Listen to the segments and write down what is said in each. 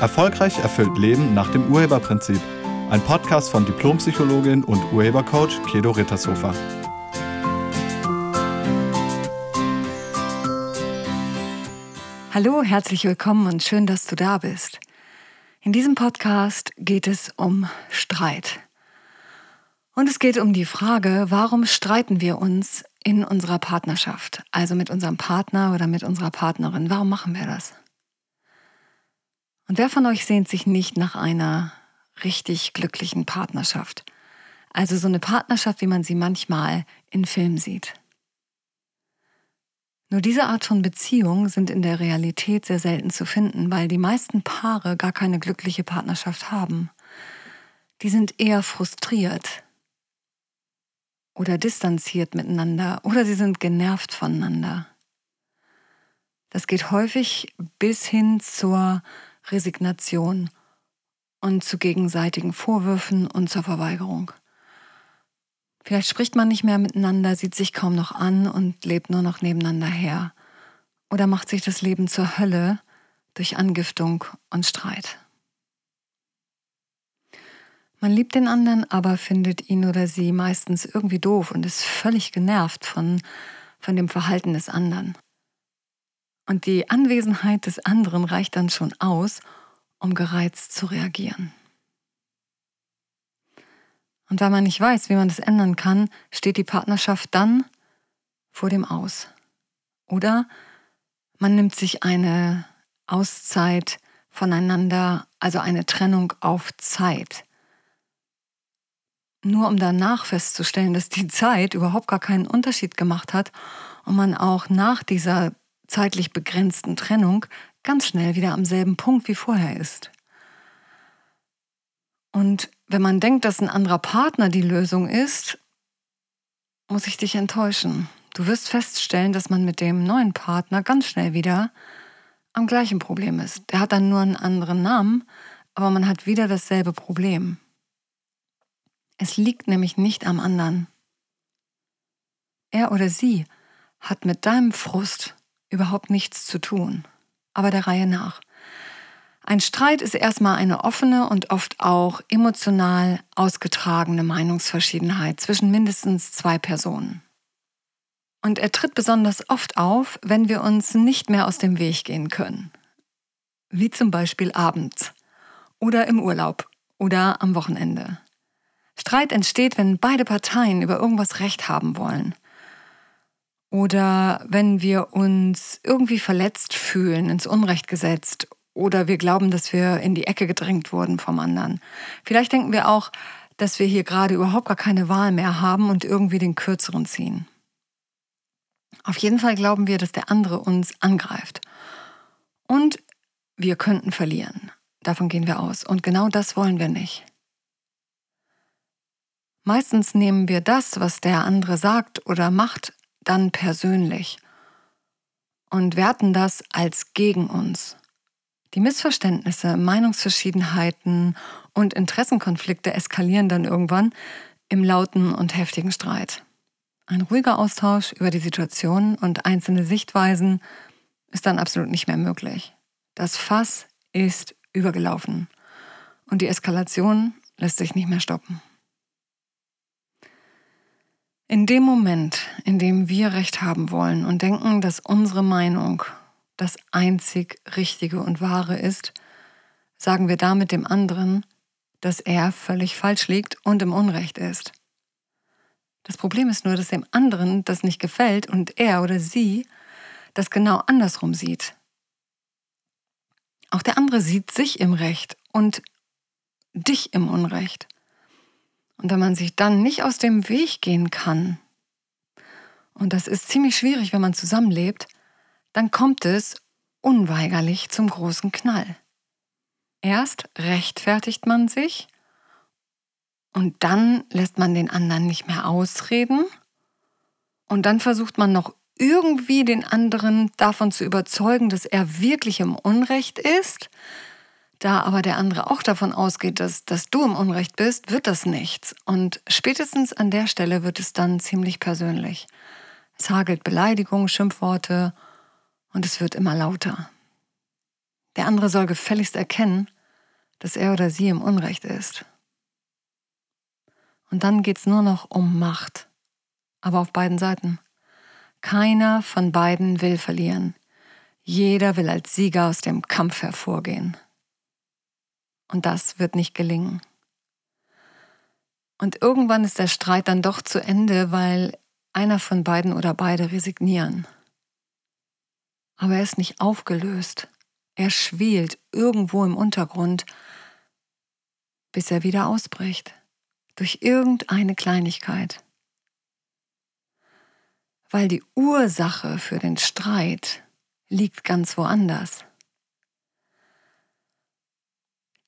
Erfolgreich erfüllt Leben nach dem Urheberprinzip. Ein Podcast von Diplompsychologin und Urhebercoach Kedo Rittershofer. Hallo, herzlich willkommen und schön, dass du da bist. In diesem Podcast geht es um Streit. Und es geht um die Frage, warum streiten wir uns in unserer Partnerschaft, also mit unserem Partner oder mit unserer Partnerin. Warum machen wir das? Und wer von euch sehnt sich nicht nach einer richtig glücklichen Partnerschaft? Also so eine Partnerschaft, wie man sie manchmal in Filmen sieht. Nur diese Art von Beziehung sind in der Realität sehr selten zu finden, weil die meisten Paare gar keine glückliche Partnerschaft haben. Die sind eher frustriert oder distanziert miteinander oder sie sind genervt voneinander. Das geht häufig bis hin zur Resignation und zu gegenseitigen Vorwürfen und zur Verweigerung. Vielleicht spricht man nicht mehr miteinander, sieht sich kaum noch an und lebt nur noch nebeneinander her. Oder macht sich das Leben zur Hölle durch Angiftung und Streit. Man liebt den anderen, aber findet ihn oder sie meistens irgendwie doof und ist völlig genervt von, von dem Verhalten des anderen. Und die Anwesenheit des anderen reicht dann schon aus, um gereizt zu reagieren. Und weil man nicht weiß, wie man das ändern kann, steht die Partnerschaft dann vor dem Aus. Oder man nimmt sich eine Auszeit voneinander, also eine Trennung auf Zeit. Nur um danach festzustellen, dass die Zeit überhaupt gar keinen Unterschied gemacht hat und man auch nach dieser zeitlich begrenzten Trennung ganz schnell wieder am selben Punkt wie vorher ist. Und wenn man denkt, dass ein anderer Partner die Lösung ist, muss ich dich enttäuschen. Du wirst feststellen, dass man mit dem neuen Partner ganz schnell wieder am gleichen Problem ist. Der hat dann nur einen anderen Namen, aber man hat wieder dasselbe Problem. Es liegt nämlich nicht am anderen. Er oder sie hat mit deinem Frust überhaupt nichts zu tun. Aber der Reihe nach. Ein Streit ist erstmal eine offene und oft auch emotional ausgetragene Meinungsverschiedenheit zwischen mindestens zwei Personen. Und er tritt besonders oft auf, wenn wir uns nicht mehr aus dem Weg gehen können. Wie zum Beispiel abends oder im Urlaub oder am Wochenende. Streit entsteht, wenn beide Parteien über irgendwas Recht haben wollen oder wenn wir uns irgendwie verletzt fühlen, ins Unrecht gesetzt oder wir glauben, dass wir in die Ecke gedrängt wurden vom anderen. Vielleicht denken wir auch, dass wir hier gerade überhaupt gar keine Wahl mehr haben und irgendwie den Kürzeren ziehen. Auf jeden Fall glauben wir, dass der andere uns angreift. Und wir könnten verlieren. Davon gehen wir aus. Und genau das wollen wir nicht. Meistens nehmen wir das, was der andere sagt oder macht, dann persönlich und werten das als gegen uns. Die Missverständnisse, Meinungsverschiedenheiten und Interessenkonflikte eskalieren dann irgendwann im lauten und heftigen Streit. Ein ruhiger Austausch über die Situation und einzelne Sichtweisen ist dann absolut nicht mehr möglich. Das Fass ist übergelaufen und die Eskalation lässt sich nicht mehr stoppen. In dem Moment, in dem wir Recht haben wollen und denken, dass unsere Meinung das einzig Richtige und Wahre ist, sagen wir damit dem anderen, dass er völlig falsch liegt und im Unrecht ist. Das Problem ist nur, dass dem anderen das nicht gefällt und er oder sie das genau andersrum sieht. Auch der andere sieht sich im Recht und dich im Unrecht. Und wenn man sich dann nicht aus dem Weg gehen kann, und das ist ziemlich schwierig, wenn man zusammenlebt, dann kommt es unweigerlich zum großen Knall. Erst rechtfertigt man sich und dann lässt man den anderen nicht mehr ausreden und dann versucht man noch irgendwie den anderen davon zu überzeugen, dass er wirklich im Unrecht ist, da aber der andere auch davon ausgeht, dass, dass du im Unrecht bist, wird das nichts. Und spätestens an der Stelle wird es dann ziemlich persönlich. Es hagelt Beleidigungen, Schimpfworte und es wird immer lauter. Der andere soll gefälligst erkennen, dass er oder sie im Unrecht ist. Und dann geht es nur noch um Macht, aber auf beiden Seiten. Keiner von beiden will verlieren. Jeder will als Sieger aus dem Kampf hervorgehen. Und das wird nicht gelingen. Und irgendwann ist der Streit dann doch zu Ende, weil einer von beiden oder beide resignieren. Aber er ist nicht aufgelöst. Er schwelt irgendwo im Untergrund, bis er wieder ausbricht. Durch irgendeine Kleinigkeit. Weil die Ursache für den Streit liegt ganz woanders.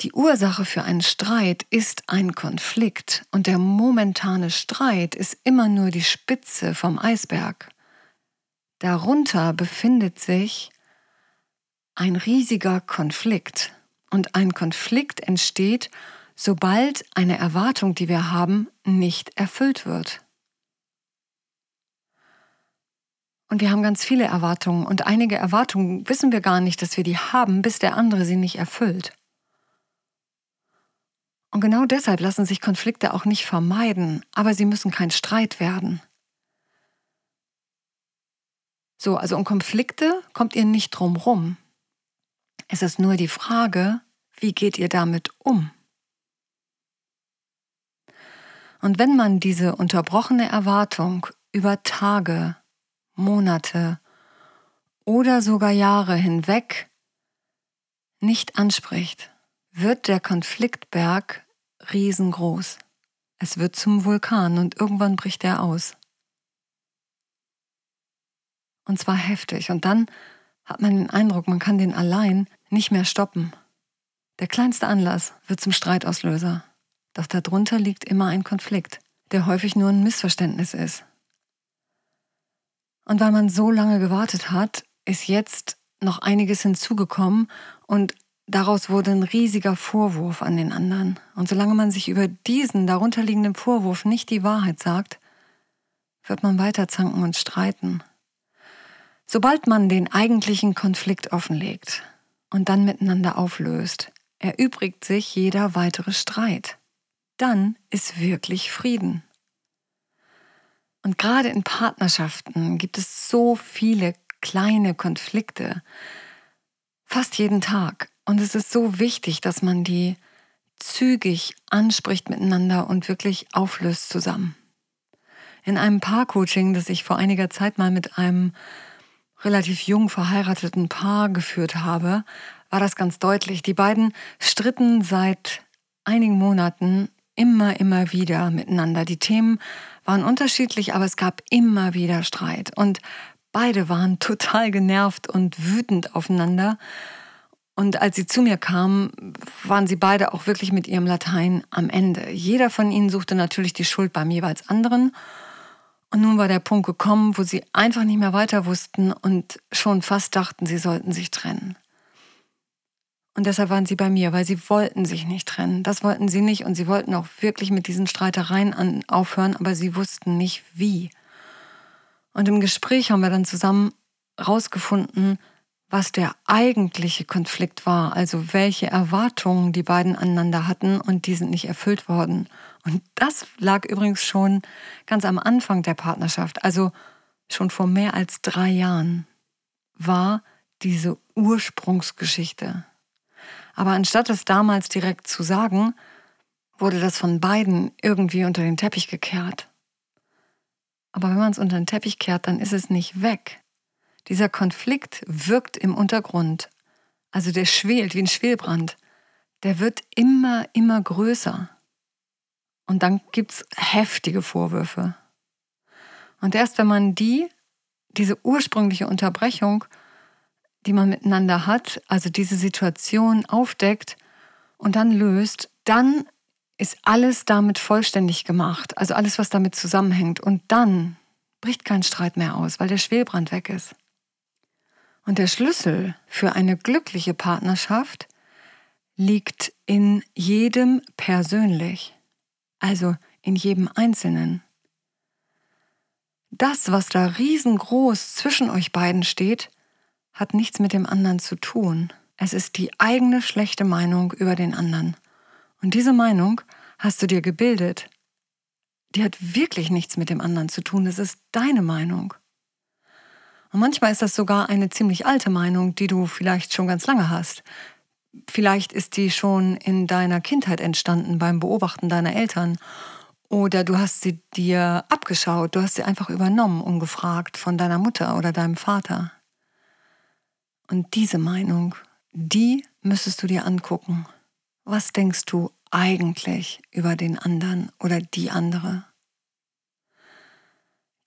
Die Ursache für einen Streit ist ein Konflikt und der momentane Streit ist immer nur die Spitze vom Eisberg. Darunter befindet sich ein riesiger Konflikt und ein Konflikt entsteht, sobald eine Erwartung, die wir haben, nicht erfüllt wird. Und wir haben ganz viele Erwartungen und einige Erwartungen wissen wir gar nicht, dass wir die haben, bis der andere sie nicht erfüllt. Und genau deshalb lassen sich Konflikte auch nicht vermeiden, aber sie müssen kein Streit werden. So, also um Konflikte kommt ihr nicht drum rum. Es ist nur die Frage, wie geht ihr damit um? Und wenn man diese unterbrochene Erwartung über Tage, Monate oder sogar Jahre hinweg nicht anspricht, wird der Konfliktberg riesengroß. Es wird zum Vulkan und irgendwann bricht er aus. Und zwar heftig. Und dann hat man den Eindruck, man kann den allein nicht mehr stoppen. Der kleinste Anlass wird zum Streitauslöser. Doch darunter liegt immer ein Konflikt, der häufig nur ein Missverständnis ist. Und weil man so lange gewartet hat, ist jetzt noch einiges hinzugekommen und Daraus wurde ein riesiger Vorwurf an den anderen. Und solange man sich über diesen darunterliegenden Vorwurf nicht die Wahrheit sagt, wird man weiter zanken und streiten. Sobald man den eigentlichen Konflikt offenlegt und dann miteinander auflöst, erübrigt sich jeder weitere Streit. Dann ist wirklich Frieden. Und gerade in Partnerschaften gibt es so viele kleine Konflikte, fast jeden Tag. Und es ist so wichtig, dass man die zügig anspricht miteinander und wirklich auflöst zusammen. In einem Paarcoaching, das ich vor einiger Zeit mal mit einem relativ jung verheirateten Paar geführt habe, war das ganz deutlich. Die beiden stritten seit einigen Monaten immer, immer wieder miteinander. Die Themen waren unterschiedlich, aber es gab immer wieder Streit. Und beide waren total genervt und wütend aufeinander und als sie zu mir kamen, waren sie beide auch wirklich mit ihrem Latein am Ende. Jeder von ihnen suchte natürlich die Schuld beim jeweils anderen. Und nun war der Punkt gekommen, wo sie einfach nicht mehr weiter wussten und schon fast dachten, sie sollten sich trennen. Und deshalb waren sie bei mir, weil sie wollten sich nicht trennen. Das wollten sie nicht und sie wollten auch wirklich mit diesen Streitereien aufhören, aber sie wussten nicht wie. Und im Gespräch haben wir dann zusammen rausgefunden, was der eigentliche Konflikt war, also welche Erwartungen die beiden aneinander hatten und die sind nicht erfüllt worden. Und das lag übrigens schon ganz am Anfang der Partnerschaft, also schon vor mehr als drei Jahren, war diese Ursprungsgeschichte. Aber anstatt es damals direkt zu sagen, wurde das von beiden irgendwie unter den Teppich gekehrt. Aber wenn man es unter den Teppich kehrt, dann ist es nicht weg. Dieser Konflikt wirkt im Untergrund. Also der schwelt wie ein Schwelbrand. Der wird immer, immer größer. Und dann gibt es heftige Vorwürfe. Und erst wenn man die, diese ursprüngliche Unterbrechung, die man miteinander hat, also diese Situation aufdeckt und dann löst, dann ist alles damit vollständig gemacht. Also alles, was damit zusammenhängt. Und dann bricht kein Streit mehr aus, weil der Schwelbrand weg ist. Und der Schlüssel für eine glückliche Partnerschaft liegt in jedem persönlich, also in jedem Einzelnen. Das, was da riesengroß zwischen euch beiden steht, hat nichts mit dem anderen zu tun. Es ist die eigene schlechte Meinung über den anderen. Und diese Meinung hast du dir gebildet. Die hat wirklich nichts mit dem anderen zu tun. Es ist deine Meinung. Und manchmal ist das sogar eine ziemlich alte Meinung, die du vielleicht schon ganz lange hast. Vielleicht ist die schon in deiner Kindheit entstanden beim Beobachten deiner Eltern. Oder du hast sie dir abgeschaut, du hast sie einfach übernommen, ungefragt von deiner Mutter oder deinem Vater. Und diese Meinung, die müsstest du dir angucken. Was denkst du eigentlich über den anderen oder die andere?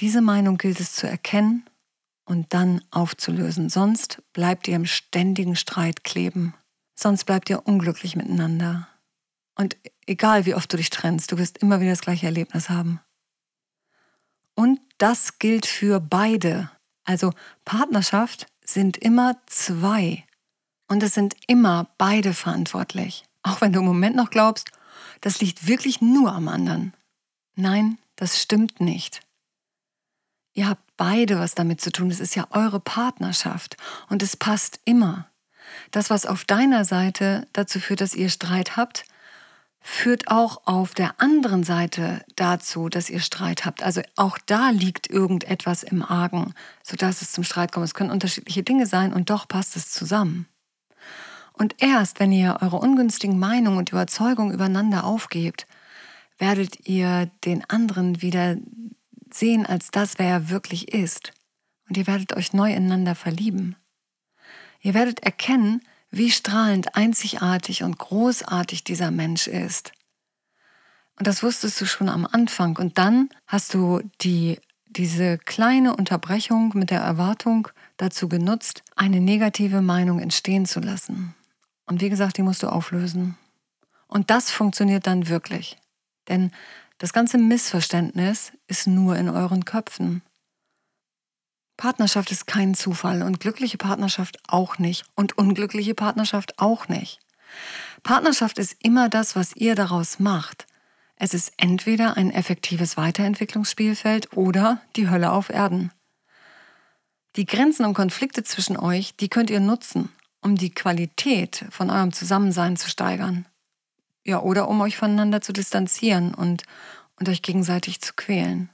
Diese Meinung gilt es zu erkennen und dann aufzulösen. Sonst bleibt ihr im ständigen Streit kleben. Sonst bleibt ihr unglücklich miteinander. Und egal wie oft du dich trennst, du wirst immer wieder das gleiche Erlebnis haben. Und das gilt für beide. Also Partnerschaft sind immer zwei. Und es sind immer beide verantwortlich. Auch wenn du im Moment noch glaubst, das liegt wirklich nur am anderen. Nein, das stimmt nicht. Ihr habt beide was damit zu tun. Es ist ja eure Partnerschaft und es passt immer. Das, was auf deiner Seite dazu führt, dass ihr Streit habt, führt auch auf der anderen Seite dazu, dass ihr Streit habt. Also auch da liegt irgendetwas im Argen, sodass es zum Streit kommt. Es können unterschiedliche Dinge sein und doch passt es zusammen. Und erst, wenn ihr eure ungünstigen Meinungen und Überzeugungen übereinander aufgebt, werdet ihr den anderen wieder sehen als das, wer er wirklich ist. Und ihr werdet euch neu ineinander verlieben. Ihr werdet erkennen, wie strahlend einzigartig und großartig dieser Mensch ist. Und das wusstest du schon am Anfang. Und dann hast du die, diese kleine Unterbrechung mit der Erwartung dazu genutzt, eine negative Meinung entstehen zu lassen. Und wie gesagt, die musst du auflösen. Und das funktioniert dann wirklich. Denn das ganze Missverständnis ist nur in euren Köpfen. Partnerschaft ist kein Zufall und glückliche Partnerschaft auch nicht und unglückliche Partnerschaft auch nicht. Partnerschaft ist immer das, was ihr daraus macht. Es ist entweder ein effektives Weiterentwicklungsspielfeld oder die Hölle auf Erden. Die Grenzen und Konflikte zwischen euch, die könnt ihr nutzen, um die Qualität von eurem Zusammensein zu steigern. Ja, oder um euch voneinander zu distanzieren und, und euch gegenseitig zu quälen.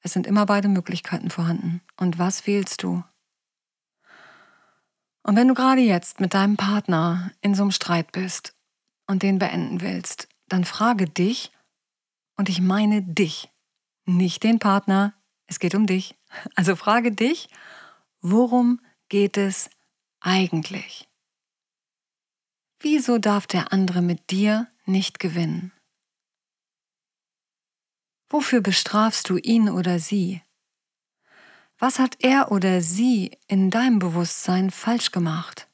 Es sind immer beide Möglichkeiten vorhanden. Und was wählst du? Und wenn du gerade jetzt mit deinem Partner in so einem Streit bist und den beenden willst, dann frage dich, und ich meine dich, nicht den Partner, es geht um dich. Also frage dich, worum geht es eigentlich? Wieso darf der andere mit dir nicht gewinnen? Wofür bestrafst du ihn oder sie? Was hat er oder sie in deinem Bewusstsein falsch gemacht?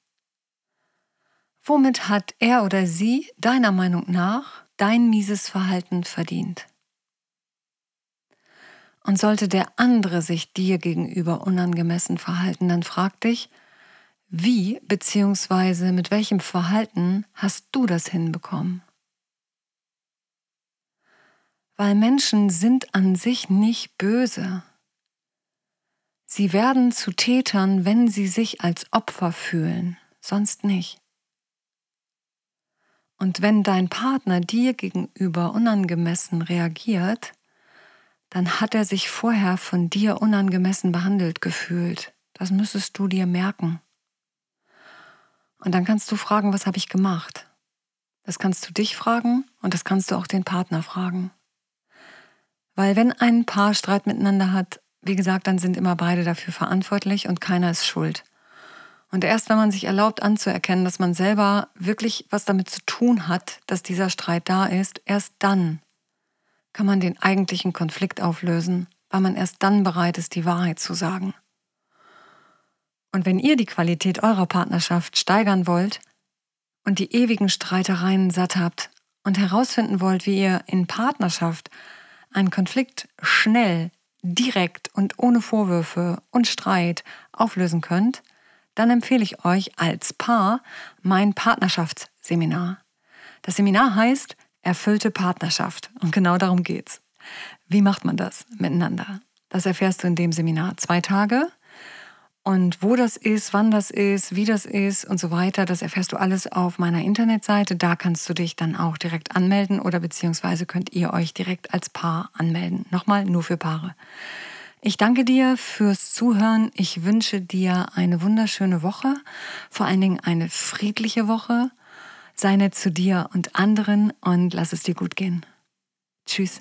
Womit hat er oder sie deiner Meinung nach dein mieses Verhalten verdient? Und sollte der andere sich dir gegenüber unangemessen verhalten, dann frag dich, wie bzw. mit welchem Verhalten hast du das hinbekommen? Weil Menschen sind an sich nicht böse. Sie werden zu Tätern, wenn sie sich als Opfer fühlen, sonst nicht. Und wenn dein Partner dir gegenüber unangemessen reagiert, dann hat er sich vorher von dir unangemessen behandelt gefühlt. Das müsstest du dir merken. Und dann kannst du fragen, was habe ich gemacht? Das kannst du dich fragen und das kannst du auch den Partner fragen. Weil wenn ein Paar Streit miteinander hat, wie gesagt, dann sind immer beide dafür verantwortlich und keiner ist schuld. Und erst wenn man sich erlaubt anzuerkennen, dass man selber wirklich was damit zu tun hat, dass dieser Streit da ist, erst dann kann man den eigentlichen Konflikt auflösen, weil man erst dann bereit ist, die Wahrheit zu sagen. Und wenn ihr die Qualität eurer Partnerschaft steigern wollt und die ewigen Streitereien satt habt und herausfinden wollt, wie ihr in Partnerschaft einen Konflikt schnell, direkt und ohne Vorwürfe und Streit auflösen könnt, dann empfehle ich euch als Paar mein Partnerschaftsseminar. Das Seminar heißt Erfüllte Partnerschaft und genau darum geht's. Wie macht man das miteinander? Das erfährst du in dem Seminar zwei Tage Und wo das ist, wann das ist, wie das ist und so weiter, das erfährst du alles auf meiner Internetseite. Da kannst du dich dann auch direkt anmelden oder beziehungsweise könnt ihr euch direkt als Paar anmelden. Nochmal nur für Paare. Ich danke dir fürs Zuhören. Ich wünsche dir eine wunderschöne Woche, vor allen Dingen eine friedliche Woche. Sei nett zu dir und anderen und lass es dir gut gehen. Tschüss.